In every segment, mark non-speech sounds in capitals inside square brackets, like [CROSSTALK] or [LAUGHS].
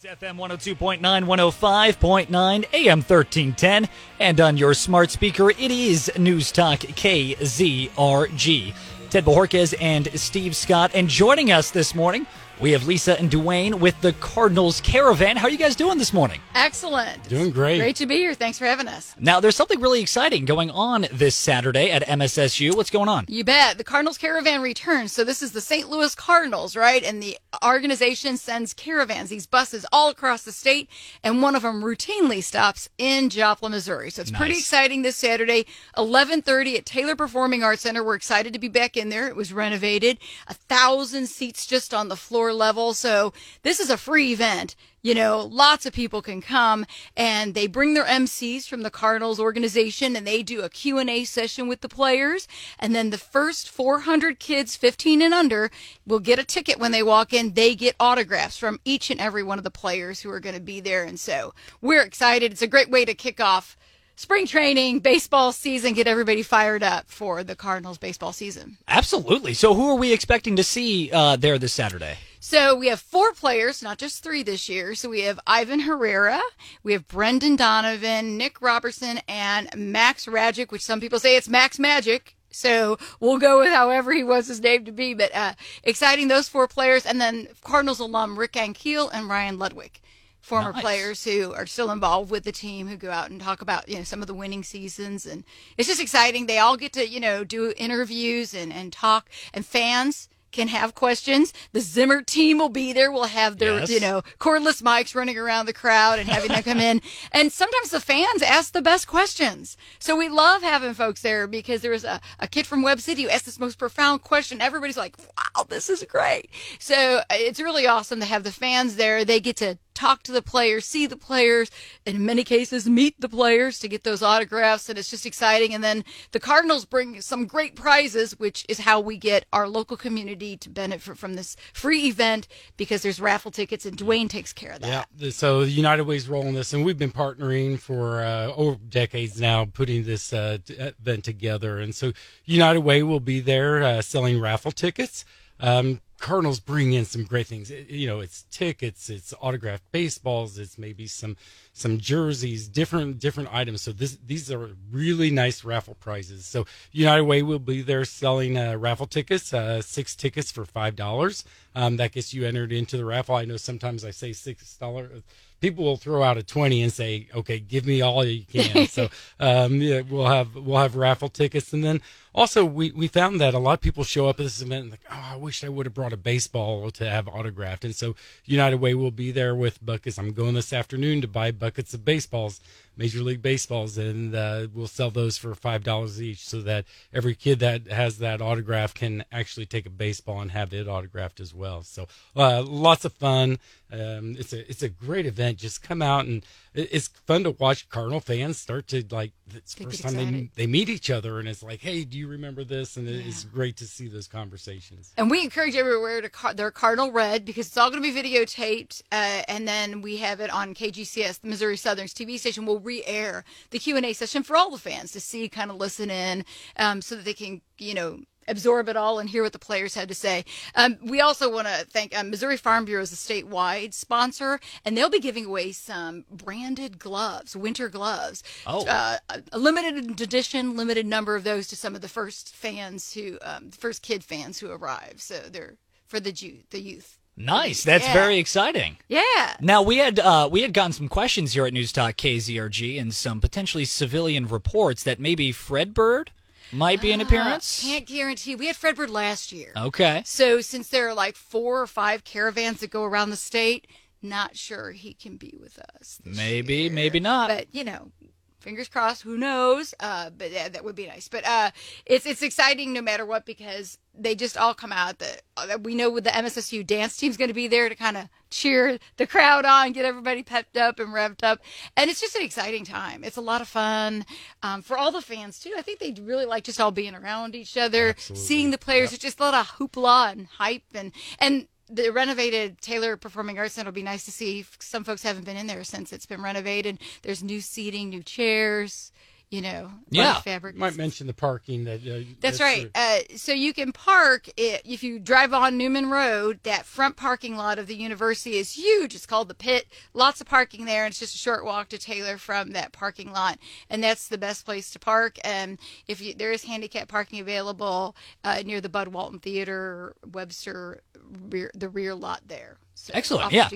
It's FM 102.9, 105.9, AM 1310, and on your smart speaker, it is News Talk KZRG. Ted Bojorquez and Steve Scott, and joining us this morning, we have Lisa and Duane with the Cardinals Caravan. How are you guys doing this morning? Excellent. Doing great. Great to be here. Thanks for having us. Now, there's something really exciting going on this Saturday at MSSU. What's going on? You bet. The Cardinals Caravan returns. So this is the St. Louis Cardinals, right? And the organization sends caravans, these buses all across the state, and one of them routinely stops in Joplin, Missouri. So it's pretty exciting this Saturday, 11:30 at Taylor Performing Arts Center. We're excited to be back in there. It was renovated, a thousand seats just on the floor level. So this is a free event. You know, lots of people can come and they bring their MCs from the Cardinals organization and they do a Q&A session with the players. And then the first 400 kids 15 and under will get a ticket when they walk in. They get autographs from each and every one of the players who are going to be there. And so we're excited. It's a great way to kick off spring training, baseball season, get everybody fired up for the Cardinals baseball season. Absolutely. So, who are we expecting to see uh, there this Saturday? So we have four players, not just three this year. So we have Ivan Herrera, we have Brendan Donovan, Nick Robertson, and Max Rajcic, which some people say it's Max Magic. So we'll go with however he wants his name to be. But uh, exciting those four players, and then Cardinals alum Rick Ankiel and Ryan Ludwick, former Nice. players who are still involved with the team, who go out and talk about you know some of the winning seasons, and it's just exciting. They all get to you know do interviews and and talk, and fans can have questions. The Zimmer team will be there. We'll have their, Yes. you know, cordless mics running around the crowd and having them come in. [LAUGHS] And sometimes the fans ask the best questions. So we love having folks there because there was a, a kid from Webb City who asked this most profound question. Everybody's like, wow, this is great. So uh, it's really awesome to have the fans there. They get to talk to the players, see the players, in many cases meet the players to get those autographs, and it's just exciting. And then the Cardinals bring some great prizes, which is how we get our local community to benefit from this free event because there's raffle tickets, and Duane takes care of that. Yeah. So United Way's rolling this, and we've been partnering for uh, over decades now, putting this uh, event together. And so United Way will be there uh, selling raffle tickets. Um, Cardinals bring in some great things. It- you know, it's tickets, it's autographed baseballs, it's maybe some some jerseys, different different items. So this these are really nice raffle prizes. So United Way will be there selling uh, raffle tickets, uh, six tickets for five dollars. Um, that gets you entered into the raffle. I know sometimes I say six dollars. People will throw out a twenty and say, "Okay, give me all you can." [LAUGHS] so um, yeah, we'll have we'll have raffle tickets, and then also we, we found that a lot of people show up at this event and like, "Oh, I wish I would have brought a baseball to have autographed." And so United Way will be there with buckets. I'm going this afternoon to buy buckets of baseballs, Major League baseballs, and uh, we'll sell those for five dollars each, so that every kid that has that autograph can actually take a baseball and have it autographed as well. So uh, lots of fun. Um, it's a it's a great event. Just come out and it's fun to watch Cardinal fans start to like. It's They first time they they meet each other, and it's like, hey, do you remember this? And it's great to see those conversations. And we encourage everywhere to car- their Cardinal Red because it's all going to be videotaped, uh, and then we have it on KGCS, the Missouri Southern's TV station. will re-air the Q and A session for all the fans to see, kind of listen in, um, so that they can, you know. Absorb it all and hear what the players had to say. Um, we also want to thank um, Missouri Farm Bureau is a statewide sponsor, and they'll be giving away some branded gloves, winter gloves. Oh. Uh, a limited edition, limited number of those to some of the first fans who, um, first kid fans who arrive. So they're for the youth, the youth. Nice. That's Yeah. very exciting. Yeah. Now we had uh, we had gotten some questions here at News Talk KZRG and some potentially civilian reports that maybe Fredbird might be an appearance. Uh, Can't guarantee. We had Fredbird last year. Okay. So since there are like four or five caravans that go around the state, not sure he can be with us. Maybe, year. maybe not. But you know, fingers crossed. Who knows? Uh, but yeah, that would be nice. But uh, it's it's exciting no matter what because they just all come out. That uh, we know with the MSSU dance team's going to be there to kind of cheer the crowd on, get everybody pepped up and revved up, and it's just an exciting time. It's a lot of fun um, for all the fans too. I think they really like just all being around each other, Absolutely. seeing the players. It's just a lot of hoopla and hype and and the renovated Taylor Performing Arts Center will be nice to see. Some folks haven't been in there since it's been renovated. There's new seating, new chairs. You know, Yeah. light fabric. Might mention the parking that. Uh, That's right. Uh, so you can park i if you drive on Newman Road. That front parking lot of the university is huge. It's called the Pit. Lots of parking there. And it's just a short walk to Taylor from that parking lot, and that's the best place to park. And if you, there is handicap parking available uh, near the Bud Walton Theater, Webster, rear, the rear lot there. So, Excellent, yeah.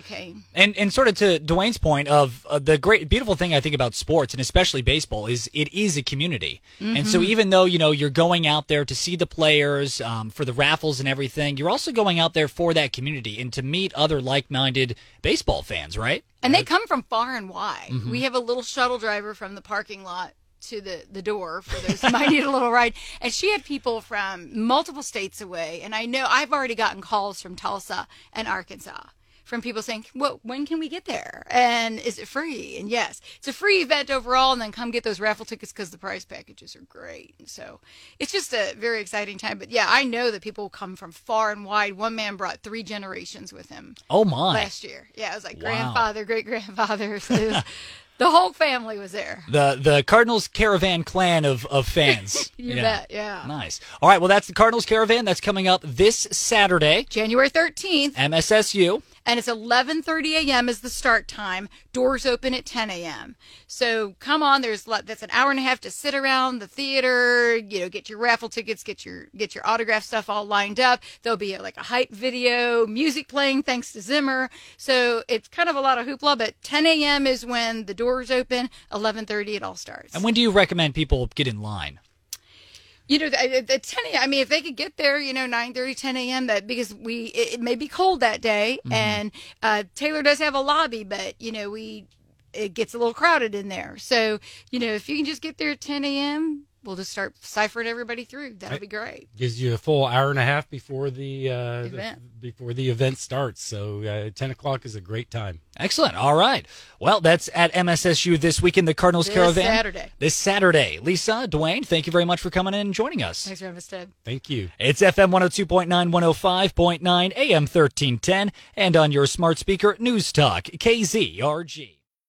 And and sort of to Duane's point of uh, the great beautiful thing I think about sports and especially baseball is it is a community. And so even though you know you're going out there to see the players um, for the raffles and everything, you're also going out there for that community and to meet other like-minded baseball fans, right? And they come from far and wide. Mm-hmm. We have a little shuttle driver from the parking lot to the, the door for those who might need a little ride. And she had people from multiple states away. And I know I've already gotten calls from Tulsa and Arkansas from people saying, well, when can we get there? And is it free? And yes, it's a free event overall. And then come get those raffle tickets because the prize packages are great. And so it's just a very exciting time. But yeah, I know that people come from far and wide. One man brought three generations with him Oh my. last year. Yeah, it was like Wow. grandfather, great grandfather. [LAUGHS] So the whole family was there. The the Cardinals caravan clan of of fans. [LAUGHS] You Yeah. bet. Yeah. Nice. All right, well that's the Cardinals caravan that's coming up this Saturday. January 13th, MSSU. and it's 11:30 a.m. is the start time. Doors open at 10 a.m. So come on, there's that's an hour and a half to sit around the theater. You know, get your raffle tickets, get your get your autograph stuff all lined up. There'll be like a hype video, music playing thanks to Zimmer. So it's kind of a lot of hoopla. But 10 a.m. is when the doors open. 11:30 it all starts. And when do you recommend people get in line? You know, at at 10 a.m., I mean, if they could get there, you know, 9 10 a.m., that because we, it, it may be cold that day. And uh, Taylor does have a lobby, but, you know, we, it gets a little crowded in there. So, you know, if you can just get there at 10 a.m., we'll just start ciphering everybody through. That'll be great. gives you a full hour and a half before the, uh, Event. the- before the event starts. So uh, ten o'clock is a great time. Excellent. All right. Well, that's at MSSU this weekend, the Cardinals This Caravan. Saturday. This Saturday. Lisa, Duane, thank you very much for coming in and joining us. Thanks, for having us, Ted. Thank you. It's FM 102.9, 105.9, AM 1310, and on your smart speaker, News Talk, KZRG.